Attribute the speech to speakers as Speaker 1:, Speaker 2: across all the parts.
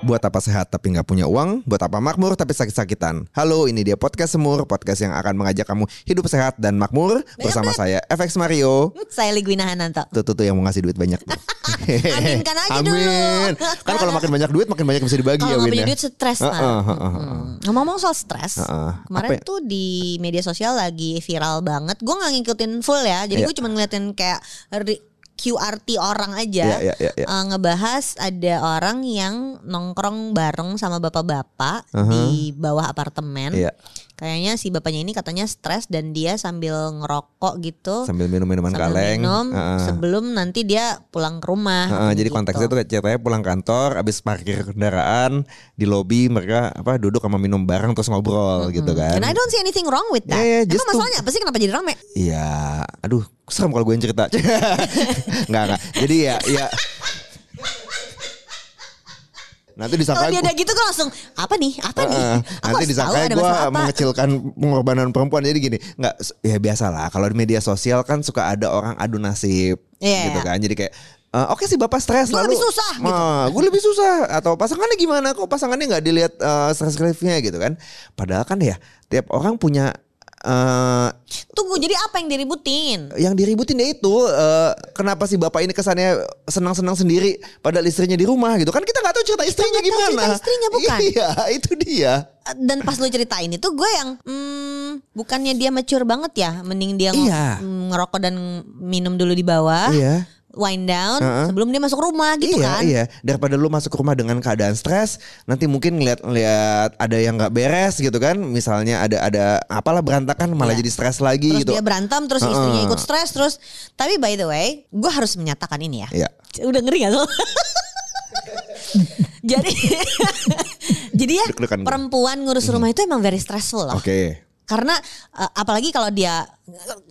Speaker 1: Buat apa sehat tapi nggak punya uang? Buat apa makmur tapi sakit-sakitan? Halo, ini dia podcast Semur, podcast yang akan mengajak kamu hidup sehat dan makmur bersama saya FX Mario.
Speaker 2: Saya Ligwina Hananto.
Speaker 1: Tuh, tuh, tuh yang mau ngasih duit banyak. tuh.
Speaker 2: Aminkan aja dulu.
Speaker 1: Amin. Kan kalau makin banyak duit makin banyak bisa dibagi ya
Speaker 2: Kalau nggak
Speaker 1: Win
Speaker 2: punya
Speaker 1: ya.
Speaker 2: duit stres
Speaker 1: Heeh,
Speaker 2: nah.
Speaker 1: heeh, heeh.
Speaker 2: Hmm. Ngomong-ngomong soal stres,
Speaker 1: Heeh.
Speaker 2: kemarin
Speaker 1: Apa ya?
Speaker 2: tuh di media sosial lagi viral banget. Gue nggak ngikutin full ya, jadi
Speaker 1: Iya.
Speaker 2: gue cuma ngeliatin kayak QRT orang aja
Speaker 1: Iya, iya, iya, iya.
Speaker 2: Eh, ngebahas ada orang yang nongkrong bareng sama bapak-bapak
Speaker 1: Uh-huh.
Speaker 2: di bawah apartemen.
Speaker 1: Iya.
Speaker 2: Kayaknya si bapaknya ini katanya stres dan dia sambil ngerokok gitu.
Speaker 1: Sambil minum minuman
Speaker 2: sambil
Speaker 1: kaleng.
Speaker 2: minum
Speaker 1: Heeh.
Speaker 2: sebelum nanti dia pulang ke rumah.
Speaker 1: Heeh, jadi
Speaker 2: gitu.
Speaker 1: konteksnya tuh kayak ceritanya pulang kantor, abis parkir kendaraan di lobi mereka apa duduk sama minum bareng terus ngobrol gitu kan.
Speaker 2: And I don't see anything wrong with that.
Speaker 1: Yeah, yeah,
Speaker 2: Emang masalahnya apa sih kenapa jadi rame?
Speaker 1: Iya, aduh serem kalau gue yang cerita. Enggak enggak. Jadi ya ya Nanti disangka
Speaker 2: Kalau dia ada gitu gue langsung apa nih? Apa nih?
Speaker 1: Heeh,
Speaker 2: Aku
Speaker 1: nanti disangka gue mengecilkan pengorbanan perempuan jadi gini nggak ya biasa lah kalau di media sosial kan suka ada orang adu nasib
Speaker 2: Iya.
Speaker 1: gitu kan jadi kayak "Eh, Oke sih bapak stres lalu
Speaker 2: lebih susah, gitu.
Speaker 1: gue lebih susah atau pasangannya gimana kok pasangannya nggak dilihat eh, stress gitu kan padahal kan ya tiap orang punya
Speaker 2: Tunggu jadi apa yang diributin?
Speaker 1: yang diributin ya itu eh, kenapa sih bapak ini kesannya senang-senang sendiri padahal istrinya di rumah gitu kan kita nggak tahu cerita istrinya
Speaker 2: tahu
Speaker 1: gimana
Speaker 2: cerita istrinya, bukan?
Speaker 1: iya itu dia
Speaker 2: Dan pas lu ceritain itu gue yang hmm, bukannya dia mature banget ya, mending dia
Speaker 1: Iya.
Speaker 2: mm, ngerokok dan minum dulu di bawah,
Speaker 1: iya
Speaker 2: wind down
Speaker 1: Heeh.
Speaker 2: sebelum dia masuk rumah gitu
Speaker 1: iya,
Speaker 2: kan?
Speaker 1: Iya, daripada lu masuk rumah dengan keadaan stres, nanti mungkin ngeliat ngeliat ada yang nggak beres gitu kan, misalnya ada ada apalah berantakan malah
Speaker 2: Iya.
Speaker 1: jadi stres lagi
Speaker 2: Terus
Speaker 1: gitu.
Speaker 2: dia berantem, terus
Speaker 1: Heeh.
Speaker 2: istrinya ikut stres, terus tapi by the way, gue harus menyatakan ini ya.
Speaker 1: Iya.
Speaker 2: Udah ngeri gak lo? jadi jadi ya
Speaker 1: gua.
Speaker 2: perempuan ngurus rumah itu emang very stressful loh.
Speaker 1: Oke.
Speaker 2: Karena eh, apalagi kalau dia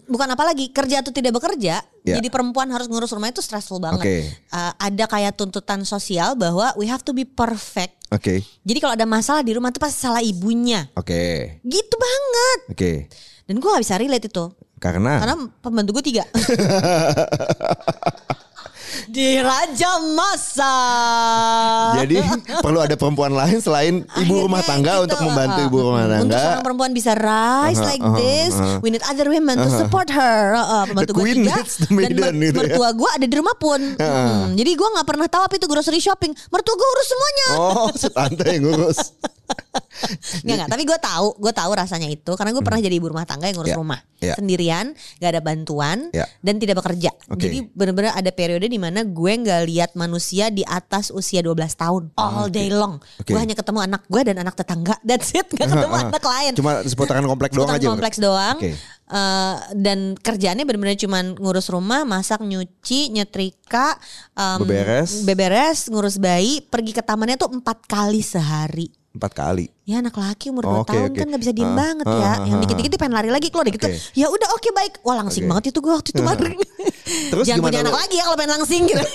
Speaker 2: bukan apalagi kerja atau tidak bekerja,
Speaker 1: Ya.
Speaker 2: jadi perempuan harus ngurus rumah itu stressful banget.
Speaker 1: Oke.
Speaker 2: Eh, ada kayak tuntutan sosial bahwa we have to be perfect.
Speaker 1: Oke.
Speaker 2: Jadi kalau ada masalah di rumah itu pasti salah ibunya.
Speaker 1: Oke.
Speaker 2: Gitu banget.
Speaker 1: Oke.
Speaker 2: Dan gue gak bisa relate itu.
Speaker 1: Karena
Speaker 2: Karena pembantu gue tiga. Di Raja Masa.
Speaker 1: jadi perlu ada perempuan lain selain ibu rumah tangga
Speaker 2: gitu,
Speaker 1: untuk membantu
Speaker 2: uh,
Speaker 1: ibu rumah
Speaker 2: Untuk
Speaker 1: tangga.
Speaker 2: seorang perempuan bisa rise
Speaker 1: Uh-huh,
Speaker 2: like
Speaker 1: uh-huh,
Speaker 2: this,
Speaker 1: uh-huh.
Speaker 2: we need other women to support her. Uh, pembantu
Speaker 1: The
Speaker 2: gue tiga dan mer-
Speaker 1: gitu ya.
Speaker 2: mertua gue ada di rumah pun. Hmm, jadi gue nggak pernah tahu apa itu grocery shopping. Mertua gue urus semuanya.
Speaker 1: Oh, setante yang ngurus.
Speaker 2: Nggak nggak. Tapi gue tahu, gue tahu rasanya itu karena gue pernah jadi ibu rumah tangga yang ngurus
Speaker 1: Ya,
Speaker 2: rumah
Speaker 1: ya.
Speaker 2: sendirian, gak ada bantuan
Speaker 1: Ya.
Speaker 2: dan tidak bekerja.
Speaker 1: Oke.
Speaker 2: Jadi benar-benar ada periode di mana gue nggak lihat manusia di atas usia 12 tahun all day long.
Speaker 1: Oke.
Speaker 2: Gue hanya ketemu anak gue dan anak tetangga. That's it. Gak ketemu anak lain.
Speaker 1: Cuma seputaran komplek doang aja.
Speaker 2: kompleks doang.
Speaker 1: Oke.
Speaker 2: Eh, dan kerjaannya benar-benar cuman ngurus rumah, masak, nyuci, nyetrika, em,
Speaker 1: Beberes.
Speaker 2: beberes, ngurus bayi, pergi ke tamannya tuh empat kali sehari.
Speaker 1: Empat kali.
Speaker 2: Ya anak laki umur
Speaker 1: Oh,
Speaker 2: 2
Speaker 1: oke,
Speaker 2: tahun
Speaker 1: oke.
Speaker 2: kan gak bisa diem
Speaker 1: Ah,
Speaker 2: banget
Speaker 1: ah,
Speaker 2: ya.
Speaker 1: ah,
Speaker 2: Yang dikit-dikit pengen lari lagi keluar gitu.
Speaker 1: Oke.
Speaker 2: Ya udah oke baik. Wah langsing
Speaker 1: Oke.
Speaker 2: banget itu gue waktu itu kemarin.
Speaker 1: Terus
Speaker 2: Jangan
Speaker 1: gimana
Speaker 2: punya anak lagi ya kalau pengen langsing gitu.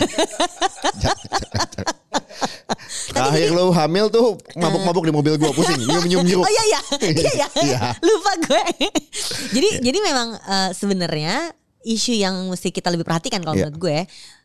Speaker 1: Terakhir lu hamil tuh mabuk-mabuk di mobil gua pusing, nyium-nyium jeruk.
Speaker 2: Oh iya iya. Iya ya.
Speaker 1: Iya.
Speaker 2: Lupa gue. jadi jadi memang eh, sebenarnya isu yang mesti kita lebih perhatikan kalau
Speaker 1: Iya.
Speaker 2: menurut gue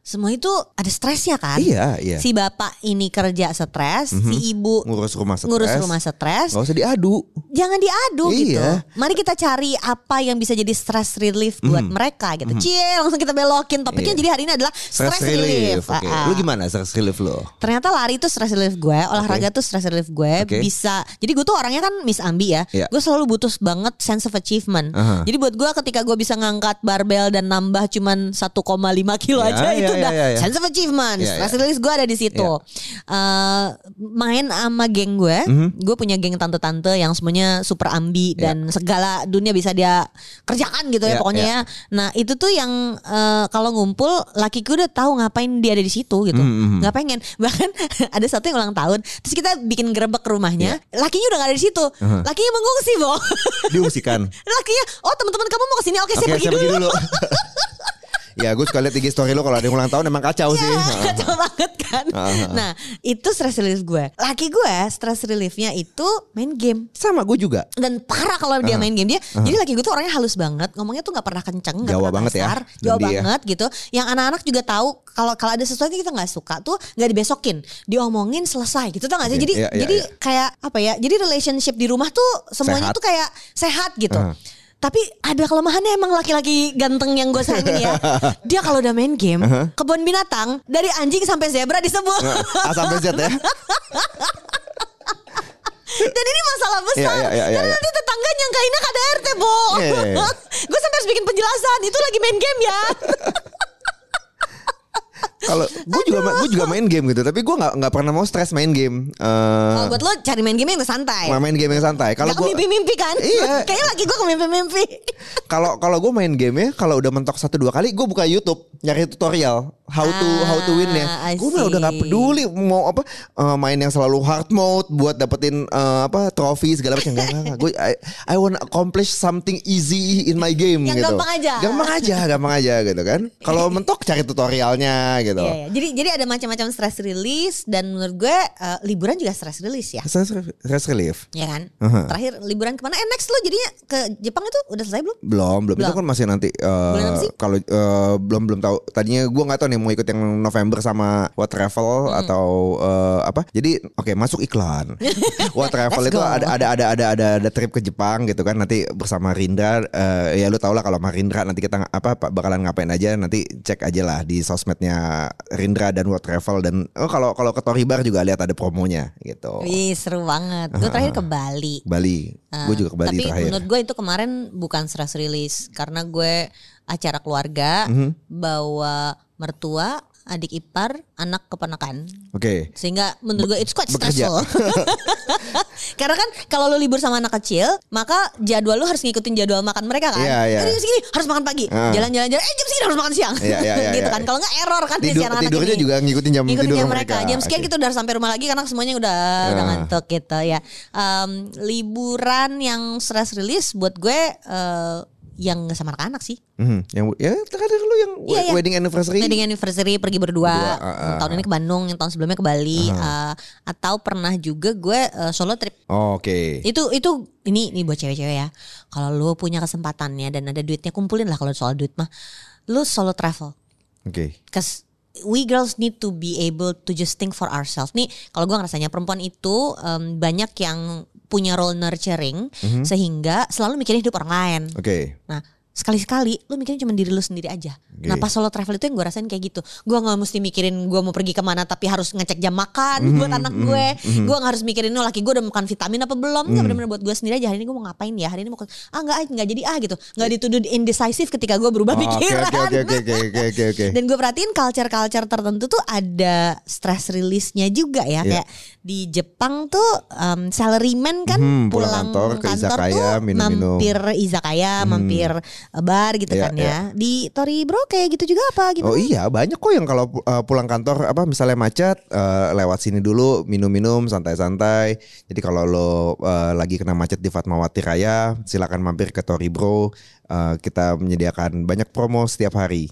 Speaker 2: semua itu ada stresnya kan.
Speaker 1: Iya, iya.
Speaker 2: Si bapak ini kerja stres, si ibu
Speaker 1: Ngurus rumah stres.
Speaker 2: ngurus rumah stres.
Speaker 1: Gak usah diadu.
Speaker 2: Jangan diadu gitu.
Speaker 1: Iya.
Speaker 2: Mari kita cari apa yang bisa jadi stress relief buat mereka gitu. Cie, langsung kita belokin topiknya
Speaker 1: Mhm. Iya.
Speaker 2: jadi hari ini adalah stress, relief.
Speaker 1: Oke.
Speaker 2: Ah, ah.
Speaker 1: Lu gimana stress relief lu?
Speaker 2: Ternyata lari itu stress relief gue, olahraga tuh stress relief gue
Speaker 1: Oke.
Speaker 2: bisa. Jadi gue tuh orangnya kan Miss Ambi ya.
Speaker 1: Iya.
Speaker 2: Gue selalu butuh banget sense of achievement.
Speaker 1: Aha.
Speaker 2: Jadi buat gue ketika gue bisa ngangkat barbel dan nambah cuman 1,5 kilo
Speaker 1: Ya,
Speaker 2: aja
Speaker 1: ya,
Speaker 2: itu udah
Speaker 1: ya, ya.
Speaker 2: sense of achievement. Stress
Speaker 1: ya.
Speaker 2: relief gue ada di situ. Eh, main sama geng gue,
Speaker 1: Mhm.
Speaker 2: gue punya geng tante-tante yang semuanya super ambi dan segala dunia bisa dia kerjakan gitu ya
Speaker 1: Ya,
Speaker 2: pokoknya
Speaker 1: ya.
Speaker 2: ya. Nah itu tuh yang eh, kalau ngumpul lakiku udah tahu ngapain dia ada di situ gitu.
Speaker 1: Mhm.
Speaker 2: Nggak pengen. Bahkan ada satu yang ulang tahun, terus kita bikin gerebek ke rumahnya. Lakinya udah gak ada di situ.
Speaker 1: Uh-huh.
Speaker 2: Lakinya mengungsi, Bo.
Speaker 1: Diungsikan.
Speaker 2: Lakinya, oh teman-teman kamu mau ke sini, oke
Speaker 1: Oke,
Speaker 2: saya pergi
Speaker 1: saya pergi
Speaker 2: dulu.
Speaker 1: ya gue suka lihat IG story lo kalau ada yang ulang tahun emang kacau sih.
Speaker 2: Ya, kacau banget kan. nah, itu stress relief gue. Laki gue stress reliefnya itu main game.
Speaker 1: Sama gue juga.
Speaker 2: Dan parah kalau dia main game dia. Jadi laki gue tuh orangnya halus banget, ngomongnya tuh nggak pernah kenceng, nggak
Speaker 1: Jawa
Speaker 2: pernah
Speaker 1: banget ya,
Speaker 2: kasar,
Speaker 1: dan
Speaker 2: Jawa
Speaker 1: dia.
Speaker 2: banget gitu. Yang anak-anak juga tahu kalau kalau ada sesuatu yang kita nggak suka tuh nggak dibesokin, diomongin selesai gitu tau gak sih? Jadi
Speaker 1: iya, iya,
Speaker 2: jadi
Speaker 1: iya.
Speaker 2: kayak apa ya? Jadi relationship di rumah tuh semuanya
Speaker 1: Sehat.
Speaker 2: tuh kayak sehat gitu.
Speaker 1: Uh.
Speaker 2: Tapi ada kelemahannya emang laki-laki ganteng yang gue sayangin ya. Dia kalau udah main game,
Speaker 1: Uh-huh.
Speaker 2: kebun binatang dari anjing sampai zebra disebut.
Speaker 1: A sampai Z ya.
Speaker 2: Dan ini masalah besar.
Speaker 1: Iya, iya, iya, iya,
Speaker 2: Karena
Speaker 1: iya.
Speaker 2: nanti tetangga nyangkainnya KDRT, Bo.
Speaker 1: Iya, iya, iya.
Speaker 2: gue sampai harus bikin penjelasan. Itu lagi main game ya.
Speaker 1: Kalau gue juga gue juga main game gitu, tapi gue nggak nggak pernah mau stres main game. Eh,
Speaker 2: Kalau buat lo cari main game yang santai.
Speaker 1: main game yang santai. Kalau gue
Speaker 2: mimpi-mimpi kan?
Speaker 1: Iya.
Speaker 2: Kayaknya lagi gue mimpi-mimpi.
Speaker 1: kalau kalau gue main game ya, kalau udah mentok satu dua kali, gue buka YouTube nyari tutorial how to how to win ya.
Speaker 2: Ah,
Speaker 1: Gue udah nggak
Speaker 2: see.
Speaker 1: peduli mau apa eh, main yang selalu hard mode buat dapetin eh, apa trofi segala macam. Enggak enggak. Gue I, I wanna accomplish something easy in my game
Speaker 2: Yang
Speaker 1: gitu.
Speaker 2: gampang aja.
Speaker 1: Gampang aja, gampang aja gitu kan. Kalau mentok cari tutorialnya gitu.
Speaker 2: Iya, iya. Jadi jadi ada macam-macam stress release dan menurut gue eh, liburan juga stress release ya.
Speaker 1: Stress, stress relief.
Speaker 2: Ya kan?
Speaker 1: Uh-huh.
Speaker 2: Terakhir liburan ke mana? Eh next lo jadinya ke Jepang itu udah selesai belum?
Speaker 1: Belum, belum, itu
Speaker 2: Belum.
Speaker 1: kan masih nanti
Speaker 2: sih?
Speaker 1: kalau eh, belum belum tahu. Tadinya gua nggak tahu nih mau ikut yang November sama What Travel
Speaker 2: Hmm.
Speaker 1: atau eh, apa. Jadi oke masuk iklan. What Travel itu ada ada ada ada ada ada trip ke Jepang gitu kan nanti bersama Rindra eh, ya lu tau lah kalau sama Rindra nanti kita apa pa- bakalan ngapain aja nanti cek aja lah di sosmednya Rindra dan What Travel dan oh kalau kalau ke Toribar juga lihat ada promonya gitu.
Speaker 2: Wih seru banget. Gue terakhir ke Bali.
Speaker 1: Bali. Gue juga ke Bali
Speaker 2: Tapi
Speaker 1: terakhir.
Speaker 2: menurut gue itu kemarin bukan stress release karena gue acara keluarga
Speaker 1: Mhm.
Speaker 2: bawa mertua, adik ipar, anak keponakan.
Speaker 1: Oke.
Speaker 2: Sehingga menurut gue it's quite stressful. Karena kan kalau lu libur sama anak kecil, maka jadwal lu harus ngikutin jadwal makan mereka kan.
Speaker 1: Iya, iya.
Speaker 2: Jadi jam segini harus makan pagi,
Speaker 1: Ah.
Speaker 2: jalan-jalan jalan, eh jam segini harus makan siang.
Speaker 1: Iya, iya, iya,
Speaker 2: gitu
Speaker 1: iya.
Speaker 2: kan. Kalau nggak error kan
Speaker 1: Tidur,
Speaker 2: anak-anak
Speaker 1: tidurnya
Speaker 2: ini.
Speaker 1: juga ngikutin jam
Speaker 2: ngikutin
Speaker 1: tidur
Speaker 2: jam
Speaker 1: mereka.
Speaker 2: mereka. Jam sekian
Speaker 1: Oke.
Speaker 2: kita udah sampai rumah lagi karena semuanya udah udah
Speaker 1: Ah.
Speaker 2: ngantuk gitu ya. Em, liburan yang stress release buat gue eh, yang nggak sama anak-anak sih.
Speaker 1: Mhm. Yang ya terakhir lu yang
Speaker 2: Iya, iya.
Speaker 1: wedding anniversary.
Speaker 2: Wedding anniversary pergi berdua.
Speaker 1: Berdua, ah, ah.
Speaker 2: tahun ini ke Bandung, yang tahun sebelumnya ke Bali. eh, atau pernah juga gue eh, solo trip.
Speaker 1: Oh, Oke.
Speaker 2: Itu itu ini ini buat cewek-cewek ya. Kalau lu punya kesempatannya dan ada duitnya kumpulin lah kalau soal duit mah. Lu solo travel.
Speaker 1: Oke.
Speaker 2: Cause we girls need to be able to just think for ourselves. Nih kalau gue ngerasanya perempuan itu em, banyak yang punya role nurturing
Speaker 1: Mhm.
Speaker 2: sehingga selalu mikirin hidup orang lain.
Speaker 1: Oke.
Speaker 2: Nah sekali-sekali lu mikirin cuma diri lu sendiri aja.
Speaker 1: Oke.
Speaker 2: Nah pas solo travel itu yang gue rasain kayak gitu. Gue nggak mesti mikirin gue mau pergi ke mana tapi harus ngecek jam makan
Speaker 1: Mhm,
Speaker 2: buat anak gue. Gue nggak harus mikirin oh laki gue udah makan vitamin apa belum.
Speaker 1: Mhm.
Speaker 2: Nggak benar-benar buat gue sendiri aja. Hari ini gue mau ngapain ya? Hari ini mau ah nggak nggak jadi ah gitu. Nggak dituduh indecisive ketika gue berubah
Speaker 1: Oh,
Speaker 2: pikiran.
Speaker 1: oke oke oke oke oke oke.
Speaker 2: Dan gue perhatiin culture-culture tertentu tuh ada stress release-nya juga ya.
Speaker 1: Iya.
Speaker 2: Kayak di Jepang tuh um, salaryman kan
Speaker 1: Mhm, pulang kantor ke izakaya,
Speaker 2: tuh
Speaker 1: minum-minum.
Speaker 2: mampir izakaya, mampir uh, bar gitu
Speaker 1: Iya,
Speaker 2: kan ya. Di Tori Bro kayak gitu juga apa gitu?
Speaker 1: Oh iya banyak kok yang kalau uh, pulang kantor apa misalnya macet uh, lewat sini dulu minum-minum santai-santai. Jadi kalau lo uh, lagi kena macet di Fatmawati Raya silakan mampir ke Tori Bro. Uh, kita menyediakan banyak promo setiap hari.